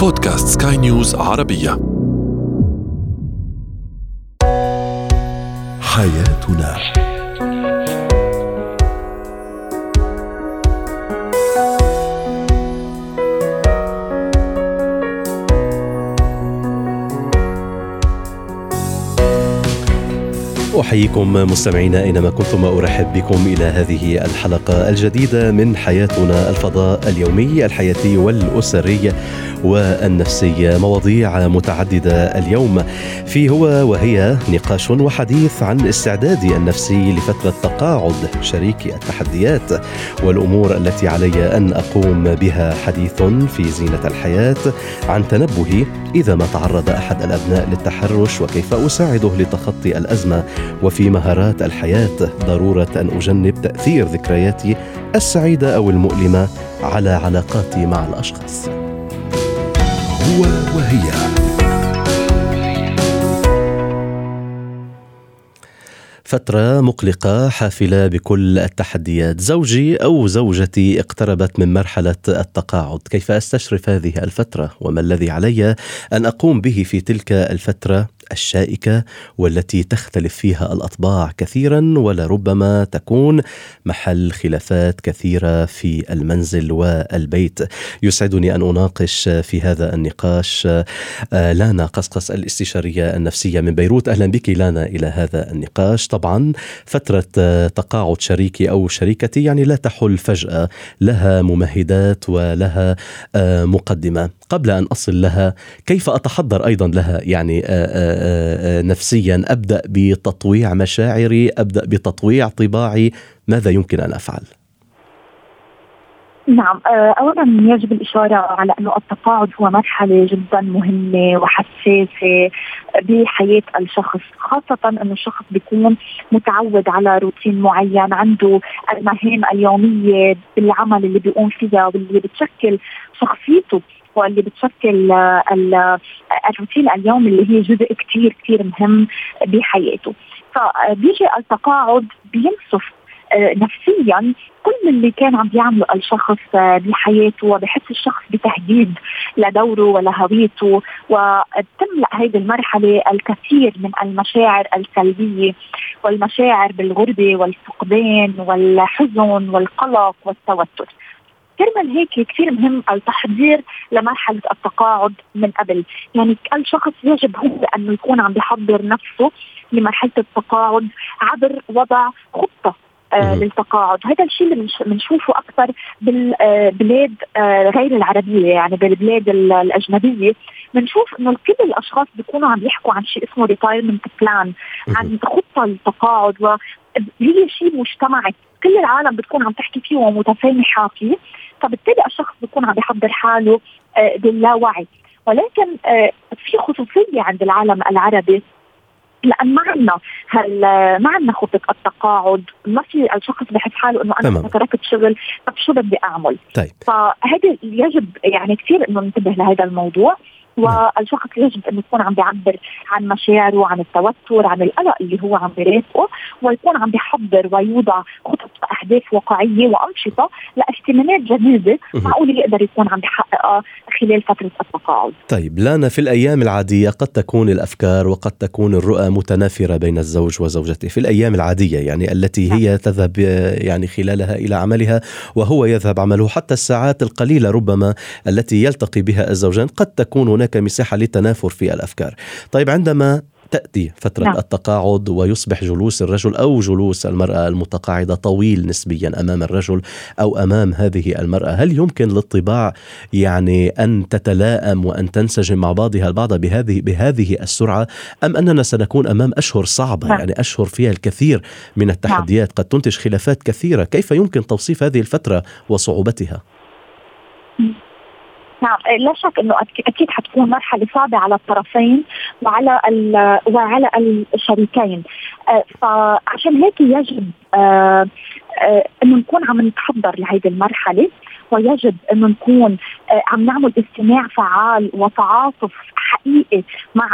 بودكاست سكاي نيوز عربية. حياتنا. أحييكم مستمعينا أينما كنتم أرحب بكم إلى هذه الحلقة الجديدة من حياتنا الفضاء اليومي الحياتي والأسري. والنفسي مواضيع متعددة اليوم. في هو وهي نقاش وحديث عن استعدادي النفسي لفترة تقاعد شريك التحديات والأمور التي علي أن أقوم بها حديث في زينة الحياة عن تنبهي إذا ما تعرض أحد الأبناء للتحرش وكيف أساعده لتخطي الأزمة. وفي مهارات الحياة ضرورة أن أجنب تأثير ذكرياتي السعيدة أو المؤلمة على علاقاتي مع الأشخاص. هو وهي. فترة مقلقة حافلة بكل التحديات. زوجي أو زوجتي اقتربت من مرحلة التقاعد. كيف أستشرف هذه الفترة؟ وما الذي علي أن أقوم به في تلك الفترة؟ الشائكة والتي تختلف فيها الأطباع كثيرا ولربما تكون محل خلافات كثيرة في المنزل والبيت. يسعدني أن أناقش في هذا النقاش آه، لانا قصقص الاستشارية النفسية من بيروت أهلا بك لانا إلى هذا النقاش. طبعا فترة آه، تقاعد شريكي أو شريكتي يعني لا تحل فجأة لها ممهدات ولها آه، مقدمة. قبل أن أصل لها كيف أتحضر أيضا لها؟ يعني نفسيا أبدأ بتطويع مشاعري أبدأ بتطويع طباعي ماذا يمكن أن أفعل؟ نعم اولا يجب الإشارة على أنه التقاعد هو مرحلة جدا مهمة وحساسة بحياة الشخص خاصة أنه الشخص بيكون متعود على روتين معين عنده المهام اليومية بالعمل اللي بيقوم فيها واللي بتشكل شخصيته. واللي بتشكل الروتين اليومي اللي هي جزء كثير كثير مهم بحياته فبيجي التقاعد بينصف آه، نفسيا كل اللي كان عم بيعمله الشخص آه، بحياته وبحس الشخص بتهديد لدوره ولهويته وبتملا هذه المرحلة الكثير من المشاعر السلبية والمشاعر بالغربة والفقدان والحزن والقلق والتوتر. كرمال هيك كثير مهم التحضير لمرحلة التقاعد من قبل، يعني الشخص يجب هو أنه يكون عم بيحضر نفسه لمرحلة التقاعد عبر وضع خطة آه للتقاعد. هذا الشيء اللي بنشوفه أكثر بالبلاد آه غير العربية يعني بالبلاد الأجنبية. بنشوف إنه كل الأشخاص بيكونوا عم يحكوا عن شيء اسمه retirement plan عن خطة للتقاعد وهي شيء مجتمعي كل العالم بتكون عم تحكي فيه ومتسامحه فيه فبالتالي الشخص بيكون عم يحضر حاله آه، باللاوعي. ولكن آه، في خصوصية عند العالم العربي لأن ما عندنا هل ما عندنا خطة التقاعد ما في الشخص بحس حاله إنه أنا تركت شغل طب شو بدي أعمل؟ طيب. فهذا يجب يعني كثير إنه ننتبه لهذا الموضوع. والشخص يجب انه يكون عم بيعبر عن مشاعره عن التوتر عن القلق اللي هو عم بيرافقه ويكون عم بيحضر ويوضع خطط اهداف واقعية وأنشطة لاهتمامات جديده معقول يقدر يكون عم بيحققها خلال فترة التقاعد. طيب لانا في الأيام العادية قد تكون الأفكار وقد تكون الرؤى متنافرة بين الزوج وزوجته في الأيام العادية يعني التي هي نعم. تذهب يعني خلالها إلى عملها وهو يذهب عمله حتى الساعات القليلة ربما التي يلتقي بها الزوجان قد تكون هناك مساحة للتنافر في الأفكار. طيب عندما تأتي فترة نعم. التقاعد ويصبح جلوس الرجل أو جلوس المرأة المتقاعدة طويل نسبيا أمام الرجل أو أمام هذه المرأة هل يمكن للطباع يعني أن تتلائم وأن تنسجم مع بعضها البعض بهذه بهذه السرعة أم أننا سنكون أمام أشهر صعبة نعم. يعني أشهر فيها الكثير من التحديات نعم. قد تنتج خلافات كثيرة كيف يمكن توصيف هذه الفترة وصعوبتها؟ نعم لا شك إنه أكيد حتكون مرحلة صعبة على الطرفين وعلى وعلى الشريكين. آه، فعشان هيك يجب آه، إنه نكون عم نتحضر لهيدي المرحلة. ويجب انه نكون عم نعمل استماع فعال وتعاطف حقيقي مع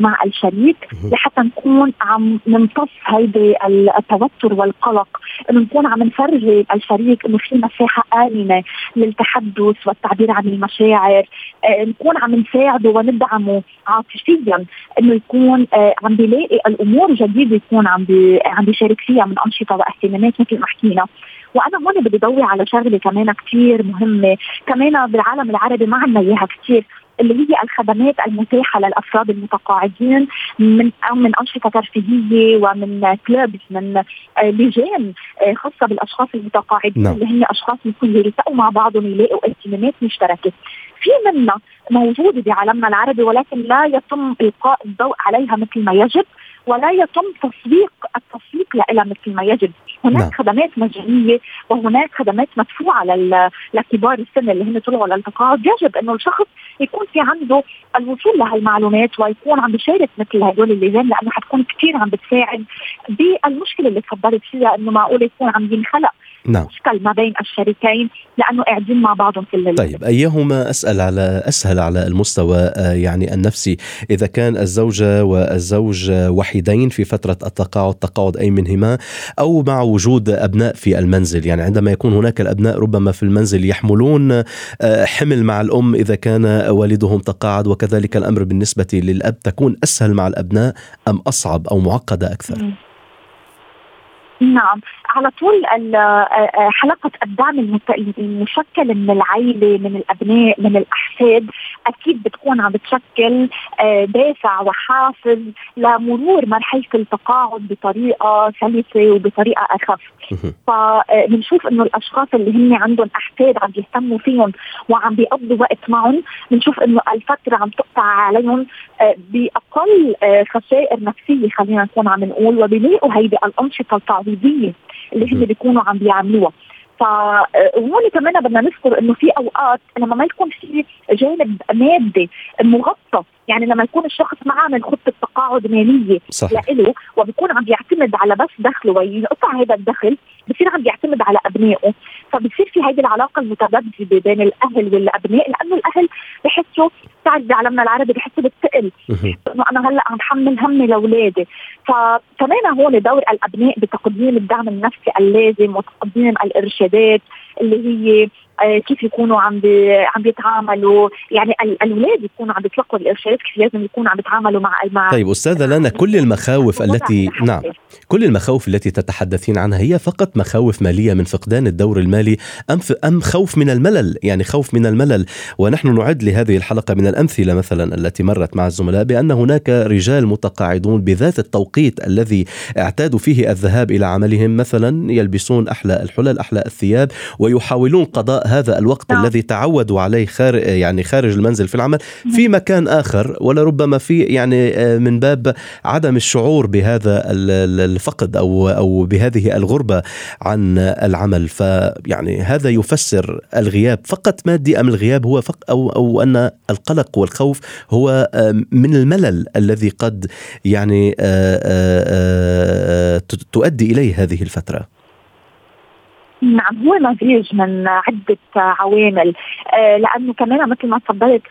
مع الشريك لحتى نكون عم نمتص هيدي التوتر والقلق انه نكون عم نفرجي الشريك إنه في مساحة آمنة للتحدث والتعبير عن المشاعر آه، نكون عم نساعده وندعمه عاطفيا إنه يكون آه، عم بيلاقي الأمور جديدة يكون عم عم بيشارك فيها من أنشطة وأهتمامات مثل ما حكينا. وأنا هون بدي ضوي على شغلة كمان كثير مهمة كمان بالعالم العربي ما عندنا إياها كثير اللي هي الخدمات المتاحة للأفراد المتقاعدين من أو من أنشطة ترفيهية ومن كلوبز من لجان آه، خاصة بالأشخاص المتقاعدين نعم. اللي هن أشخاص ممكن يلتقوا مع بعضهم يلاقوا اهتمامات مشتركة في منا موجوده بعالمنا العربي ولكن لا يتم إلقاء الضوء عليها مثل ما يجب ولا يتم تسويق التسويق لها مثل ما يجب هناك نعم. خدمات مجانية وهناك خدمات مدفوعة لكبار السن اللي هن طلعوا للتقاعد يجب إنه الشخص يكون في عنده الوصول لهالمعلومات ويكون عم بيشارك مثل هدول اللجان لأنه حتكون كثير عم بتساعد بالمشكلة اللي تفضلت فيها إنه معقول يكون عم ينخلق نعم. مشكل ما بين الشريكين لأنه قاعدين مع بعضهم كل الليل. طيب أيهما أسأل على أسهل على المستوى آه، يعني النفسي إذا كان الزوجة والزوج وحيدين في فترة التقاعد تقاعد أي منهما أو مع وجود أبناء في المنزل يعني عندما يكون هناك الأبناء ربما في المنزل يحملون آه، حمل مع الأم إذا كان والدهم تقاعد وكذلك الأمر بالنسبة للأب تكون أسهل مع الأبناء أم أصعب أو معقدة أكثر؟ م. نعم. على طول آه، آه، حلقة الدعم المشكل من العائلة من الأبناء من الأحفاد أكيد بتكون عم بتشكل آه، دافع وحافز لمرور مرحلة التقاعد بطريقة سلسة وبطريقة أخف. فبنشوف إنه الأشخاص اللي هن عندهم أحفاد عم يهتموا فيهم وعم بيقضوا وقت معهم بنشوف إنه الفترة عم تقطع عليهم بأقل خسائر نفسية خلينا نكون عم نقول وبيلاقوا هيدي الأنشطة التعويضيه اللي هم بيكونوا عم بيعملوها. فهون كمان بدنا نذكر إنه في أوقات لما ما يكون في جانب مادي مغطى يعني لما يكون الشخص ما عامل خطة تقاعد مالية لإله وبيكون عم بيعتمد على بس دخله وينقطع هذا الدخل بصير عم بيعتمد على أبنائه. فبصير في هيدي العلاقة المتذبذبه بين الأهل والأبناء لأنه الأهل بحسوا بتعرف بعالمنا العربي بحسوا بالثقل. إنه أنا هلأ عم حمل همي لاولادي فكمان هون دور الأبناء بتقديم الدعم النفسي اللازم وتقديم الإرشادات اللي هي كيف يكونوا عم بي عم بيتعاملوا؟ يعني الاولاد يكونوا عم بيتلقوا الإرشادات كيف لازم يكونوا عم بيتعاملوا مع مع طيب أستاذة لنا كل المخاوف التي نعم. كل المخاوف التي تتحدثين عنها هي فقط مخاوف مالية من فقدان الدور المالي أم أم خوف من الملل؟ يعني خوف من الملل. ونحن نعد لهذه الحلقة من الأمثلة مثلا التي مرت مع الزملاء بأن هناك رجال متقاعدون بذات التوقيت الذي اعتادوا فيه الذهاب إلى عملهم مثلا يلبسون أحلى الحلل أحلى الثياب ويحاولون قضاء هذا الوقت نعم. الذي تعودوا عليه خارج يعني خارج المنزل في العمل في مكان آخر ولربما في يعني آه، من باب عدم الشعور بهذا الفقد أو أو بهذه الغربة عن العمل. فيعني هذا يفسر الغياب. فقط مادي أم الغياب هو فق أو أو أن القلق والخوف هو آه، من الملل الذي قد يعني آه، تؤدي إليه هذه الفترة. نعم هو مزيج من عدة عوامل. آه لأنه كمان مثل ما تفضلت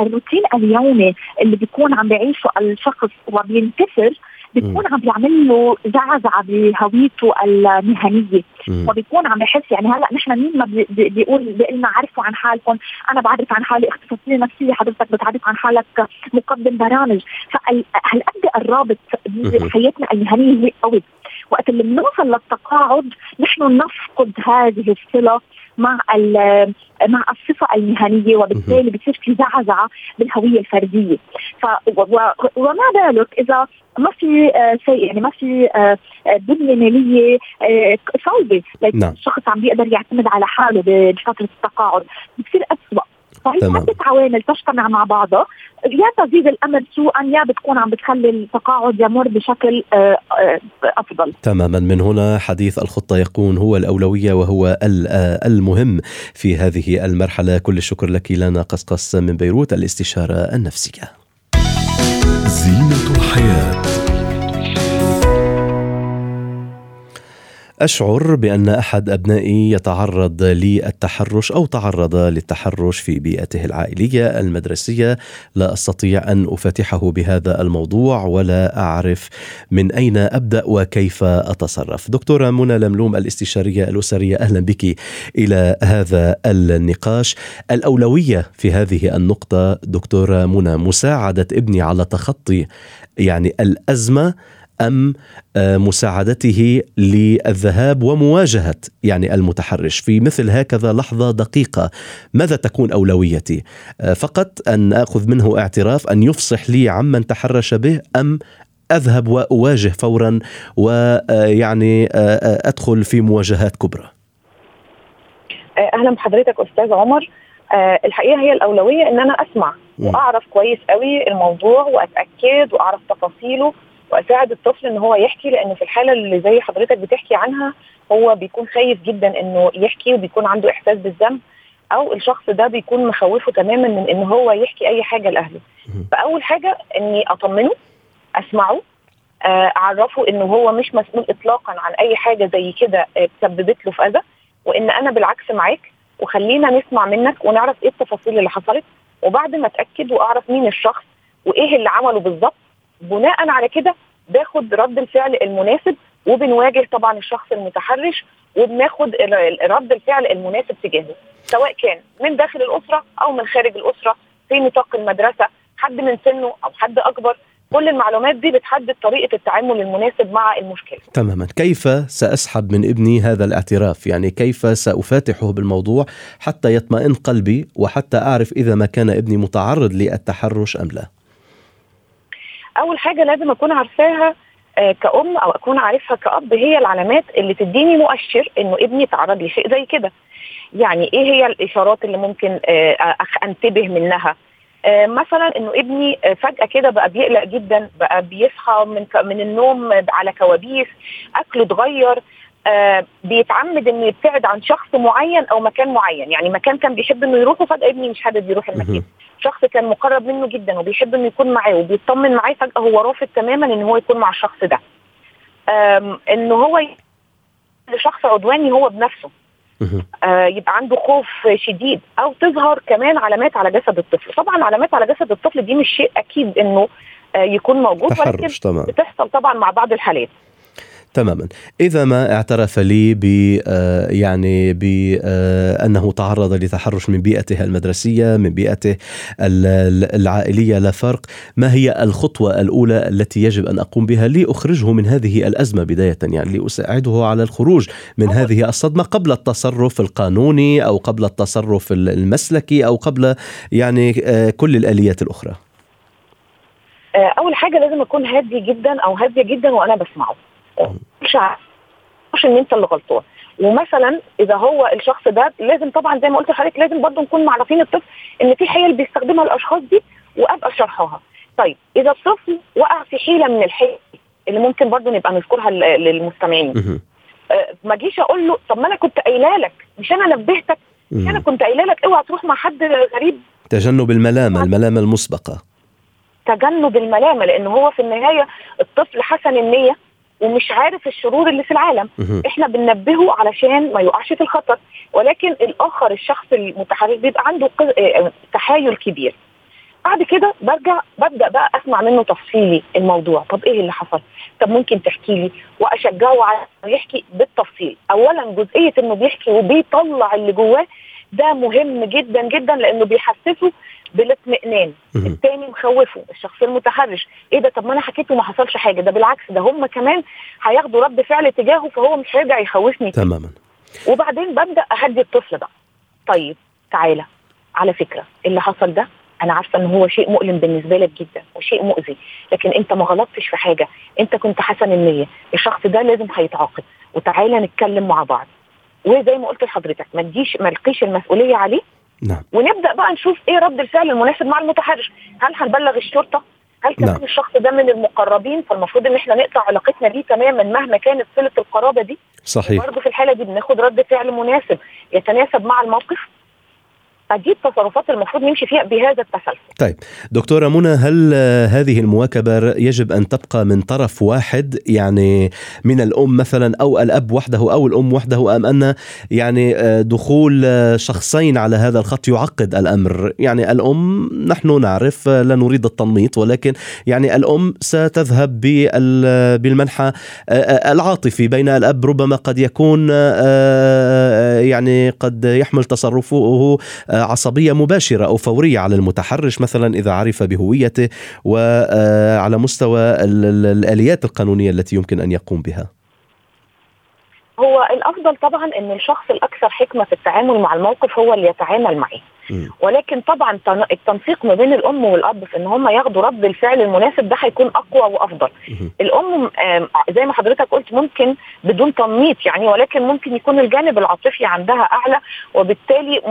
الروتين اليومي اللي بيكون عم بيعيشه الشخص وبينكسر بيكون عم بيعمل له زعزعة بهويته المهنية. وبيكون عم بحس يعني هلأ نحن مين ما بيقول بيقول عرفوا عن حالكم أنا بعرف عن حالي اختصاصية نفسية حضرتك بتعرف عن حالك مقدم برامج. فهالقد الرابط بحياتنا المهنية هي قوي؟ وقت اللي بنوصل للتقاعد نحن نفقد هذه الصلة مع مع الصفة المهنية وبالتالي بتصير في زعزعة بالهوية الفردية. ف وما بالك إذا ما في شيء يعني ما في بنية مالية صلبة. نعم. الشخص عم بيقدر يعتمد على حاله بفترة التقاعد؟ بتصير اسوء فهي عدة عوامل تجتمع مع بعضها. يا تزيد الامر سوءا يا بتكون عم بتخلي التقاعد يمر بشكل آه، آه، أفضل. تماما. من هنا حديث الخطة يكون هو الأولوية وهو آه، المهم في هذه المرحلة. كل الشكر لك لنا قصقص من بيروت الاستشارة النفسية. زينة الحياة. أشعر بأن أحد أبنائي يتعرض للتحرش أو تعرض للتحرش في بيئته العائلية المدرسية. لا أستطيع أن أفتحه بهذا الموضوع ولا أعرف من أين أبدأ وكيف أتصرف. دكتورة منى لملوم الاستشارية الأسرية أهلا بك إلى هذا النقاش. الأولوية في هذه النقطة دكتورة منى مساعدة ابني على تخطي يعني الأزمة أم آه، مساعدته للذهاب ومواجهة يعني المتحرش في مثل هكذا لحظة دقيقة. ماذا تكون أولويتي؟ آه، فقط أن آخذ منه اعتراف أن يفصح لي عمن تحرش به أم أذهب وأواجه فورا ويعني آه، أدخل في مواجهات كبرى. أهلا بحضرتك أستاذ عمر. الحقيقة هي الأولوية إن أنا أسمع وأعرف كويس قوي الموضوع وأتأكد وأعرف تفاصيله وأساعد الطفل إن هو يحكي لأنه في الحالة اللي زي حضرتك بتحكي عنها هو بيكون خايف جدا إنه يحكي وبيكون عنده إحساس بالذنب أو الشخص ده بيكون مخوفه تماما من إن هو يحكي أي حاجة لأهله. فأول حاجة إني أطمنه أسمعه آه، أعرفه إنه هو مش مسؤول اطلاقا عن أي حاجة زي كده آه، تسببت له في أذى وإن أنا بالعكس معاك وخلينا نسمع منك ونعرف إيه التفاصيل اللي حصلت وبعد ما أتأكد وأعرف مين الشخص وإيه اللي عمله بالظبط بناء على كده باخد رد الفعل المناسب وبنواجه طبعا الشخص المتحرش وبناخد رد الفعل المناسب تجاهه سواء كان من داخل الأسرة أو من خارج الأسرة في نطاق المدرسة حد من سنه أو حد أكبر كل المعلومات دي بتحدد طريقة التعامل المناسب مع المشكلة. تماما، كيف سأسحب من ابني هذا الاعتراف؟ يعني كيف سأفاتحه بالموضوع حتى يطمئن قلبي وحتى أعرف إذا ما كان ابني متعرض للتحرش أم لا؟ أول حاجة لازم أكون عارفاها آه، كأم أو أكون عارفها كأب هي العلامات اللي تديني مؤشر إنه ابني تعرض لشيء زي كده. يعني إيه هي الإشارات اللي ممكن آه، أنتبه منها؟ آه، مثلا إنه ابني فجأة كده بقى بيقلق جدا بقى بيصحى من من النوم على كوابيس أكله اتغير بيتعمد إنه يبتعد عن شخص معين أو مكان معين يعني مكان كان بيحب إنه يروحه فجأة ابني مش حابب يروح المكان شخص كان مقرب منه جدا وبيحب إنه يكون معاه وبيطمن معاه فجأة هو رافض تماما إن هو يكون مع الشخص ده. إنه هو لشخص عدواني هو بنفسه. آه يبقى عنده خوف شديد. أو تظهر كمان علامات على جسد الطفل. طبعا علامات على جسد الطفل دي مش شيء أكيد إنه آه يكون موجود ولكن بتحصل طبعا مع بعض الحالات. تماما. إذا ما اعترف لي ب آه، يعني بأنه تعرض لتحرش من بيئته المدرسية من بيئته العائلية لا فرق. ما هي الخطوة الأولى التي يجب أن أقوم بها لأخرجه من هذه الأزمة بداية يعني لأساعده على الخروج من هذه الصدمة قبل التصرف القانوني أو قبل التصرف المسلكي أو قبل يعني آه، كل الآليات الأخرى؟ آه، أول حاجة لازم أكون هادي جدا أو هادية جدا وأنا بسمعه. مش مش إن أنت اللي غلطان. ومثلا إذا هو الشخص ده لازم طبعا زي ما قلت لحضرتك لازم برضه نكون معرفين الطفل إن في حيل بيستخدمها الأشخاص دي وأبقى شرحها. طيب إذا الطفل وقع في حيلة من الحيل اللي ممكن برضه نبقى نذكرها للمستمعين. أه ما أجيش أقول له طب ما أنا كنت قايلة لك مش أنا نبهتك مش أنا كنت قايلة لك أوعى تروح مع حد غريب. تجنب الملامة الملامة المسبقة. تجنب الملامة لأن هو في النهاية الطفل حسن النية. ومش عارف الشرور اللي في العالم. إحنا بننبهه علشان ما يقعش في الخطر ولكن الآخر الشخص المتحرك بيبقى عنده آه، آه، تحايل كبير. بعد كده برجع ببدأ بقى أسمع منه تفصيلي الموضوع. طب إيه اللي حصل؟ طب ممكن تحكي لي؟ وأشجعه على يحكي بالتفصيل. اولا جزئية إنه بيحكي وبيطلع اللي جواه ده مهم جدا جدا لأنه بيحسسه بالاطمئنان. الثاني مخوفه الشخص المتحرش. إيه ده؟ طب ما أنا حكيت وما حصلش حاجة. ده بالعكس ده هم كمان هياخدوا رد فعل تجاهه فهو مش هيرجع يخوفني. تماما. وبعدين ببدأ أهدي الطفل بقى طيب تعالى. على فكرة اللي حصل ده أنا عارفة إن هو شيء مؤلم بالنسبة لك جدا وشيء مؤذي. لكن أنت ما غلطتش في حاجة. أنت كنت حسن النية. الشخص ده لازم هيتعاقب. وتعالى نتكلم مع بعض. وزي ما قلت لحضرتك ما تجيش ما تلقيش المسؤولية عليه. نعم. ونبدأ بقى نشوف إيه رد الفعل المناسب مع المتحرش. هل هنبلغ الشرطة؟ هل كمان نعم. الشخص ده من المقربين؟ فالمفروض إن إحنا نقطع علاقتنا بيه تماما مهما كانت صلة القرابة دي. صحيح. برضه في الحالة دي بناخد رد فعل مناسب يتناسب مع الموقف. فدي التصرفات المفروض نمشي فيها بهذا التسلسل طيب دكتورة منى هل هذه المواكبة يجب أن تبقى من طرف واحد؟ يعني من الأم مثلا أو الأب وحده أو الأم وحده أم أن يعني دخول شخصين على هذا الخط يعقد الأمر؟ يعني الأم نحن نعرف لا نريد التنميط ولكن يعني الأم ستذهب بالمنحى العاطفي بين الأب ربما قد يكون يعني قد يحمل تصرفه عصبية مباشرة أو فورية على المتحرش مثلا إذا عرف بهويته وعلى مستوى الآليات القانونية التي يمكن أن يقوم بها. هو الأفضل طبعا إن الشخص الأكثر حكمة في التعامل مع الموقف هو اللي يتعامل معه. ولكن طبعا التنسيق ما بين الأم والأب في إن هم ياخدوا رد الفعل المناسب ده هيكون أقوى وأفضل. الأم زي ما حضرتك قلت ممكن بدون تنميط يعني ولكن ممكن يكون الجانب العاطفي عندها أعلى وبالتالي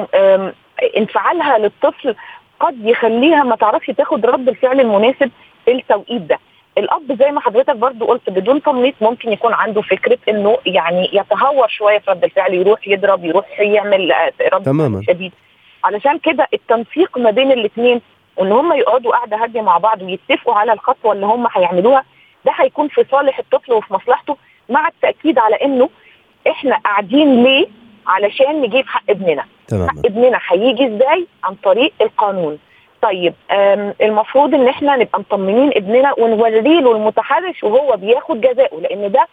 انفعالها للطفل قد يخليها ما تعرفش تاخد رد الفعل المناسب في التوقيت ده. الأب زي ما حضرتك برضو قلت بدون تمنيط ممكن يكون عنده فكرة إنه يعني يتهور شوية في رد الفعل يروح يضرب يروح يعمل رد تماما. شديد. علشان كده التنسيق ما بين الاثنين وإن هم يقعدوا قاعدة هادية مع بعض ويتفقوا على الخطوة اللي هم هيعملوها ده هيكون في صالح الطفل وفي مصلحته مع التأكيد على إنه إحنا قاعدين ليه؟ علشان نجيب حق ابننا. تماما. حق ابننا هيجي إزاي عن طريق القانون طيب المفروض ان إحنا نبقى مطمنين ابننا ونوري له المتحرش وهو بياخد جزاءه لأن ده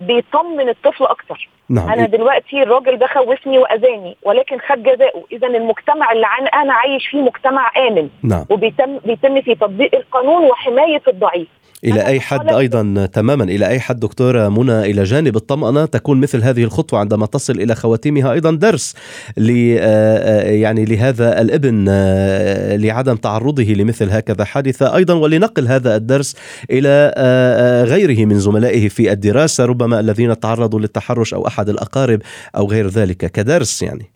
بيطمن الطفل أكتر نعم. أنا دلوقتي الراجل ده خوفني وأذاني ولكن خد جزاؤه إذا المجتمع اللي أنا عايش فيه مجتمع آمن نعم. وبيتم بيتم في تطبيق القانون وحماية الضعيف إلى أي حد أيضا تماما إلى أي حد دكتوره منى إلى جانب الطمأنة. تكون مثل هذه الخطوة عندما تصل إلى خواتيمها أيضا درس ل يعني لهذا الابن لعدم تعرضه لمثل هكذا حادثة. أيضا ولنقل هذا الدرس إلى غيره من زملائه في الدراسة ربما الذين تعرضوا للتحرش أو أحد الأقارب أو غير ذلك كدرس يعني.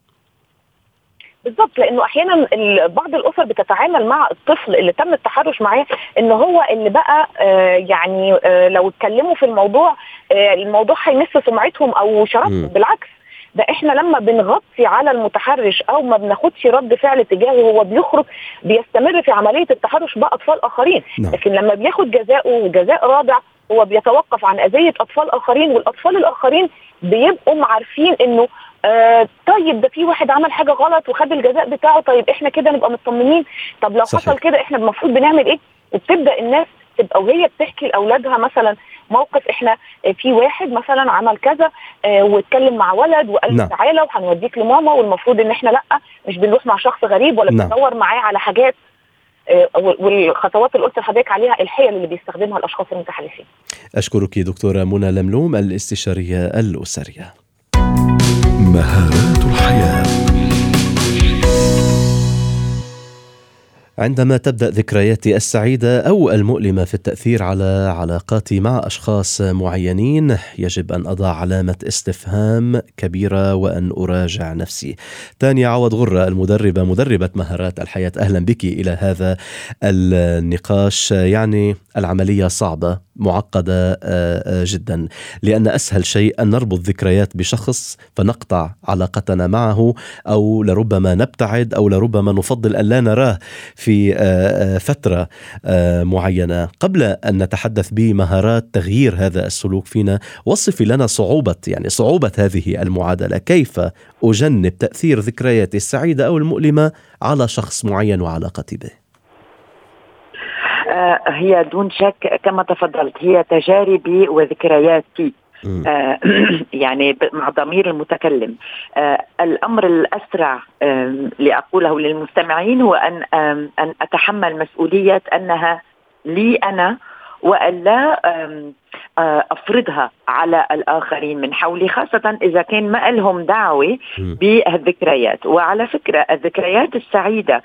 بالظبط لأنه أحيانا بعض الأسر بتتعامل مع الطفل اللي تم التحرش معاه إن هو اللي بقى آه يعني آه لو اتكلموا في الموضوع آه الموضوع هيمس سمعتهم أو شرفهم بالعكس ده إحنا لما بنغطي على المتحرش أو ما بناخدش رد فعل تجاهه هو بيخرج بيستمر في عملية التحرش بأطفال آخرين. نعم. لكن لما بياخد جزاءه وجزاء رادع هو بيتوقف عن أذية أطفال آخرين والأطفال الآخرين بيبقوا عارفين إنه آه طيب ده في واحد عمل حاجة غلط وخد الجزاء بتاعه طيب إحنا كده نبقى مطمنين طب لو صحيح. حصل كده إحنا المفروض بنعمل إيه وبتبدا الناس تبقى وهي بتحكي لأولادها مثلا موقف إحنا في واحد مثلا عمل كذا آه واتكلم مع ولد وقال نعم. تعالى وهنوديك لماما والمفروض إن إحنا لأ مش بنروح مع شخص غريب ولا نعم. بندور معاه على حاجات آه والخطوات اللي قلت لحضرتك عليها الحيل اللي بيستخدمها الأشخاص المتحرشين أشكرك دكتورة منى لملوم الاستشارية الأسرية مهارات الحياة. عندما تبدأ ذكرياتي السعيدة أو المؤلمة في التأثير على علاقاتي مع أشخاص معينين يجب أن أضع علامة استفهام كبيرة وأن أراجع نفسي. تانيا عوض غرة المدربة مدربة مهارات الحياة. أهلا بك إلى هذا النقاش. يعني العملية صعبة معقدة جدا. لأن أسهل شيء أن نربط ذكريات بشخص فنقطع علاقتنا معه أو لربما نبتعد أو لربما نفضل أن لا نراه في فترة معينة. قبل أن نتحدث بمهارات تغيير هذا السلوك فينا وصفي لنا صعوبة يعني صعوبة هذه المعادلة. كيف أجنب تأثير ذكرياتي السعيدة أو المؤلمة على شخص معين وعلاقتي به هي دون شك كما تفضلت هي تجاربي وذكرياتي. آه يعني مع ضمير المتكلم. آه الأمر الأسرع آه لأقوله للمستمعين هو أن أن أتحمل مسؤولية أنها لي أنا والا أفرضها على الآخرين من حولي خاصة إذا كان ما لهم دعوة بالذكريات وعلى فكرة الذكريات السعيدة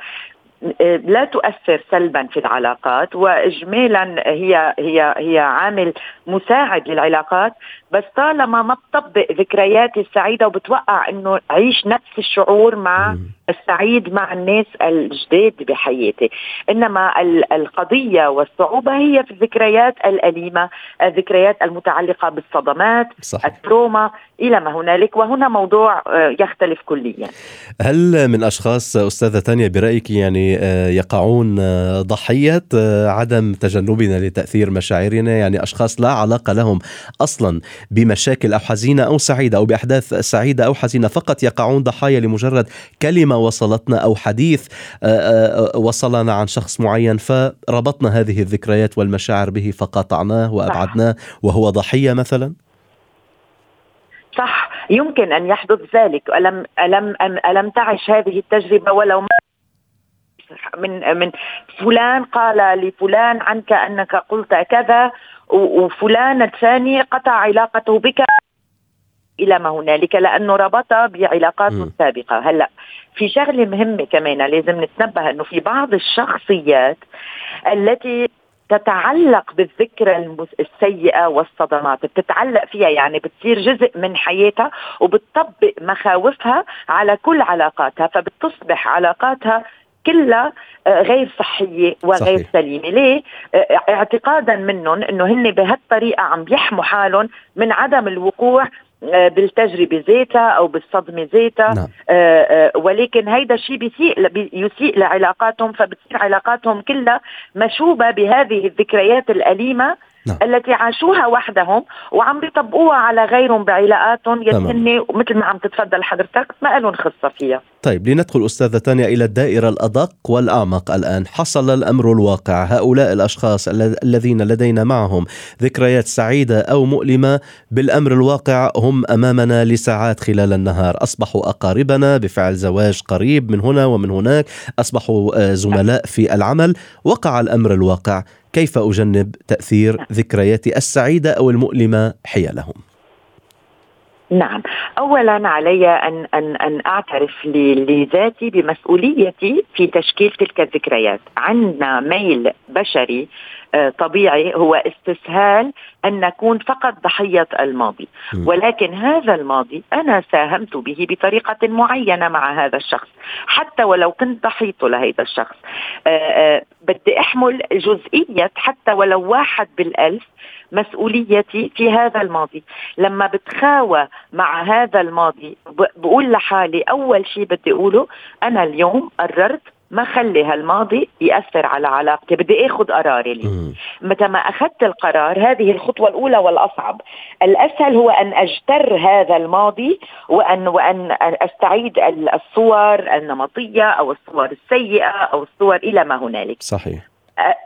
لا تؤثر سلبا في العلاقات واجمالا هي هي هي عامل مساعد للعلاقات. بس طالما ما بتطبق ذكرياتي السعيدة وبتوقع إنه عيش نفس الشعور مع السعيد مع الناس الجداد بحياتي. إنما القضية والصعوبة هي في الذكريات الأليمة الذكريات المتعلقة بالصدمات صحيح. التروما إلى ما هنالك. وهنا موضوع آه، يختلف كليا. هل من أشخاص أستاذة تانيا برأيك يعني آه، يقعون آه، ضحيه عدم تجنبنا لتأثير مشاعرنا يعني أشخاص لا علاقة لهم أصلا بمشاكل أو حزينة أو سعيدة أو بأحداث سعيدة أو حزينة فقط يقعون ضحايا لمجرد كلمة وصلتنا أو حديث وصلنا عن شخص معين فربطنا هذه الذكريات والمشاعر به فقاطعناه وأبعدناه وهو ضحية مثلا؟ صح. يمكن أن يحدث ذلك. ألم ألم ألم تعش هذه التجربة ولو من من فلان قال لفلان عنك أنك قلت كذا وفلان الثاني قطع علاقته بك إلى ما هنالك لأنه ربط بعلاقاته السابقه هلا في شغلة مهمة كمان لازم نتنبه إنه في بعض الشخصيات التي تتعلق بالذكرى السيئة والصدمات بتتعلق فيها يعني بتصير جزء من حياتها وبتطبق مخاوفها على كل علاقاتها فبتصبح علاقاتها كلها آه، غير صحية وغير صحيح. سليمة ليه؟ آه، اعتقادا منهم إنه هن بهالطريقة عم بيحموا حالهم من عدم الوقوع آه، بالتجربة ذاتها أو بالصدمة ذاتها نعم. ولكن هيدا الشيء بيسيء يسيء لعلاقاتهم فبتصير علاقاتهم كلها مشوبة بهذه الذكريات الأليمة نعم. التي عاشوها وحدهم وعم بيطبقوها على غيرهم بعلاقاتهم يلي مثل ما عم تتفضل حضرتك ما لهم خصة فيها طيب لندخل أستاذة تانيا إلى الدائرة الأدق والأعمق الآن. حصل الأمر الواقع. هؤلاء الأشخاص الذين لدينا معهم ذكريات سعيدة أو مؤلمة بالأمر الواقع هم أمامنا لساعات خلال النهار. أصبحوا أقاربنا بفعل زواج قريب من هنا ومن هناك. أصبحوا آه، زملاء في العمل. وقع الأمر الواقع. كيف أجنب تأثير. ذكرياتي السعيدة أو المؤلمة حيالهم؟ نعم. اولا علي ان ان أن أعترف لذاتي بمسؤوليتي في تشكيل تلك الذكريات. عندنا ميل بشري طبيعي هو استسهال أن نكون فقط ضحية الماضي. ولكن هذا الماضي أنا ساهمت به بطريقة معينة مع هذا الشخص. حتى ولو كنت ضحيته لهذا الشخص. آه، آه، بدي أحمل جزئية حتى ولو واحد بالألف مسؤوليتي في هذا الماضي. لما بتخاوى مع هذا الماضي بقول لحالي أول شيء بدي أقوله أنا اليوم قررت ما خلي هالماضي يأثر على علاقتي. بدي آخذ قراري لي متى ما أخذت القرار هذه الخطوة الأولى والأصعب. الأسهل هو أن أجتر هذا الماضي وان وأن أستعيد الصور النمطية أو الصور السيئة أو الصور إلى ما هنالك. صحيح.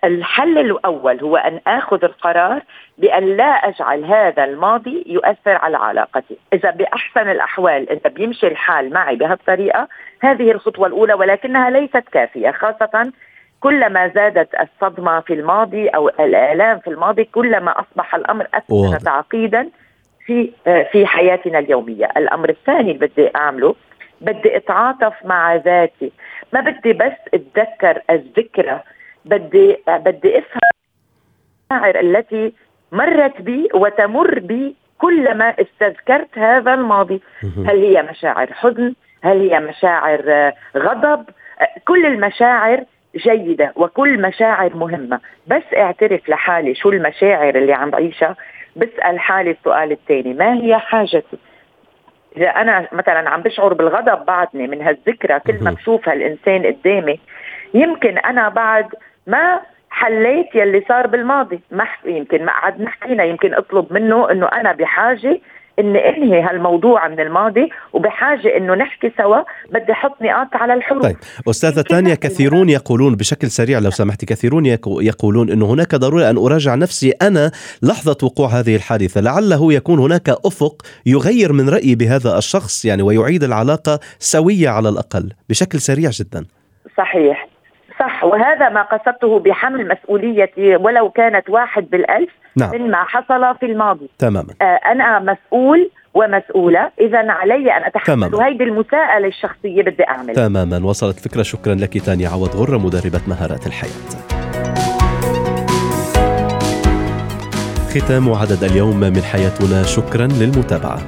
الحل الأول هو أن آخذ القرار بأن لا أجعل هذا الماضي يؤثر على علاقتي، إذا بأحسن الأحوال إذا بيمشي الحال معي بهالطريقة هذه الخطوة الأولى ولكنها ليست كافية خاصة كلما زادت الصدمة في الماضي أو الآلام في الماضي كلما أصبح الأمر أكثر تعقيدا في في حياتنا اليومية، الأمر الثاني اللي بدي أعمله بدي أتعاطف مع ذاتي، ما بدي بس أتذكر الذكرى بدي بدي افهم المشاعر التي مرت بي وتمر بي كلما استذكرت هذا الماضي. هل هي مشاعر حزن؟ هل هي مشاعر غضب؟ كل المشاعر جيدة وكل مشاعر مهمة. بس اعترف لحالي شو المشاعر اللي عم بعيشها. بسأل حالي السؤال الثاني ما هي حاجتي؟ إذا أنا مثلا عم بشعر بالغضب بعدني من هالذكرى كل ما بشوفها الإنسان قدامي يمكن أنا بعد ما حليت يلي صار بالماضي. ما يمكن ما قعدنا حكينا يمكن اطلب منه إنه أنا بحاجة إني أنهي هالموضوع من الماضي وبحاجة إنه نحكي سوا بدي أحط نقاط على الحروف. طيب أستاذة تانيا كثيرون يقولون بشكل سريع لو سمحتي كثيرون يقولون إنه هناك ضرورة أن أراجع نفسي أنا لحظة وقوع هذه الحادثة. لعله يكون هناك أفق يغير من رأيي بهذا الشخص يعني ويعيد العلاقة سوية على الأقل بشكل سريع جدا. صحيح. صح وهذا ما قصدته بحمل مسؤوليتي ولو كانت واحد بالألف نعم. مما حصل في الماضي. تماما. آه أنا مسؤول ومسؤولة اذا علي أن أتحمل تماما. وهيدي المساءلة الشخصية بدي أعمل. تماما. وصلت فكرة. شكرا لك تانيا عوض غره مدربة مهارات الحياة. ختام عدد اليوم من حياتنا. شكرا للمتابعة.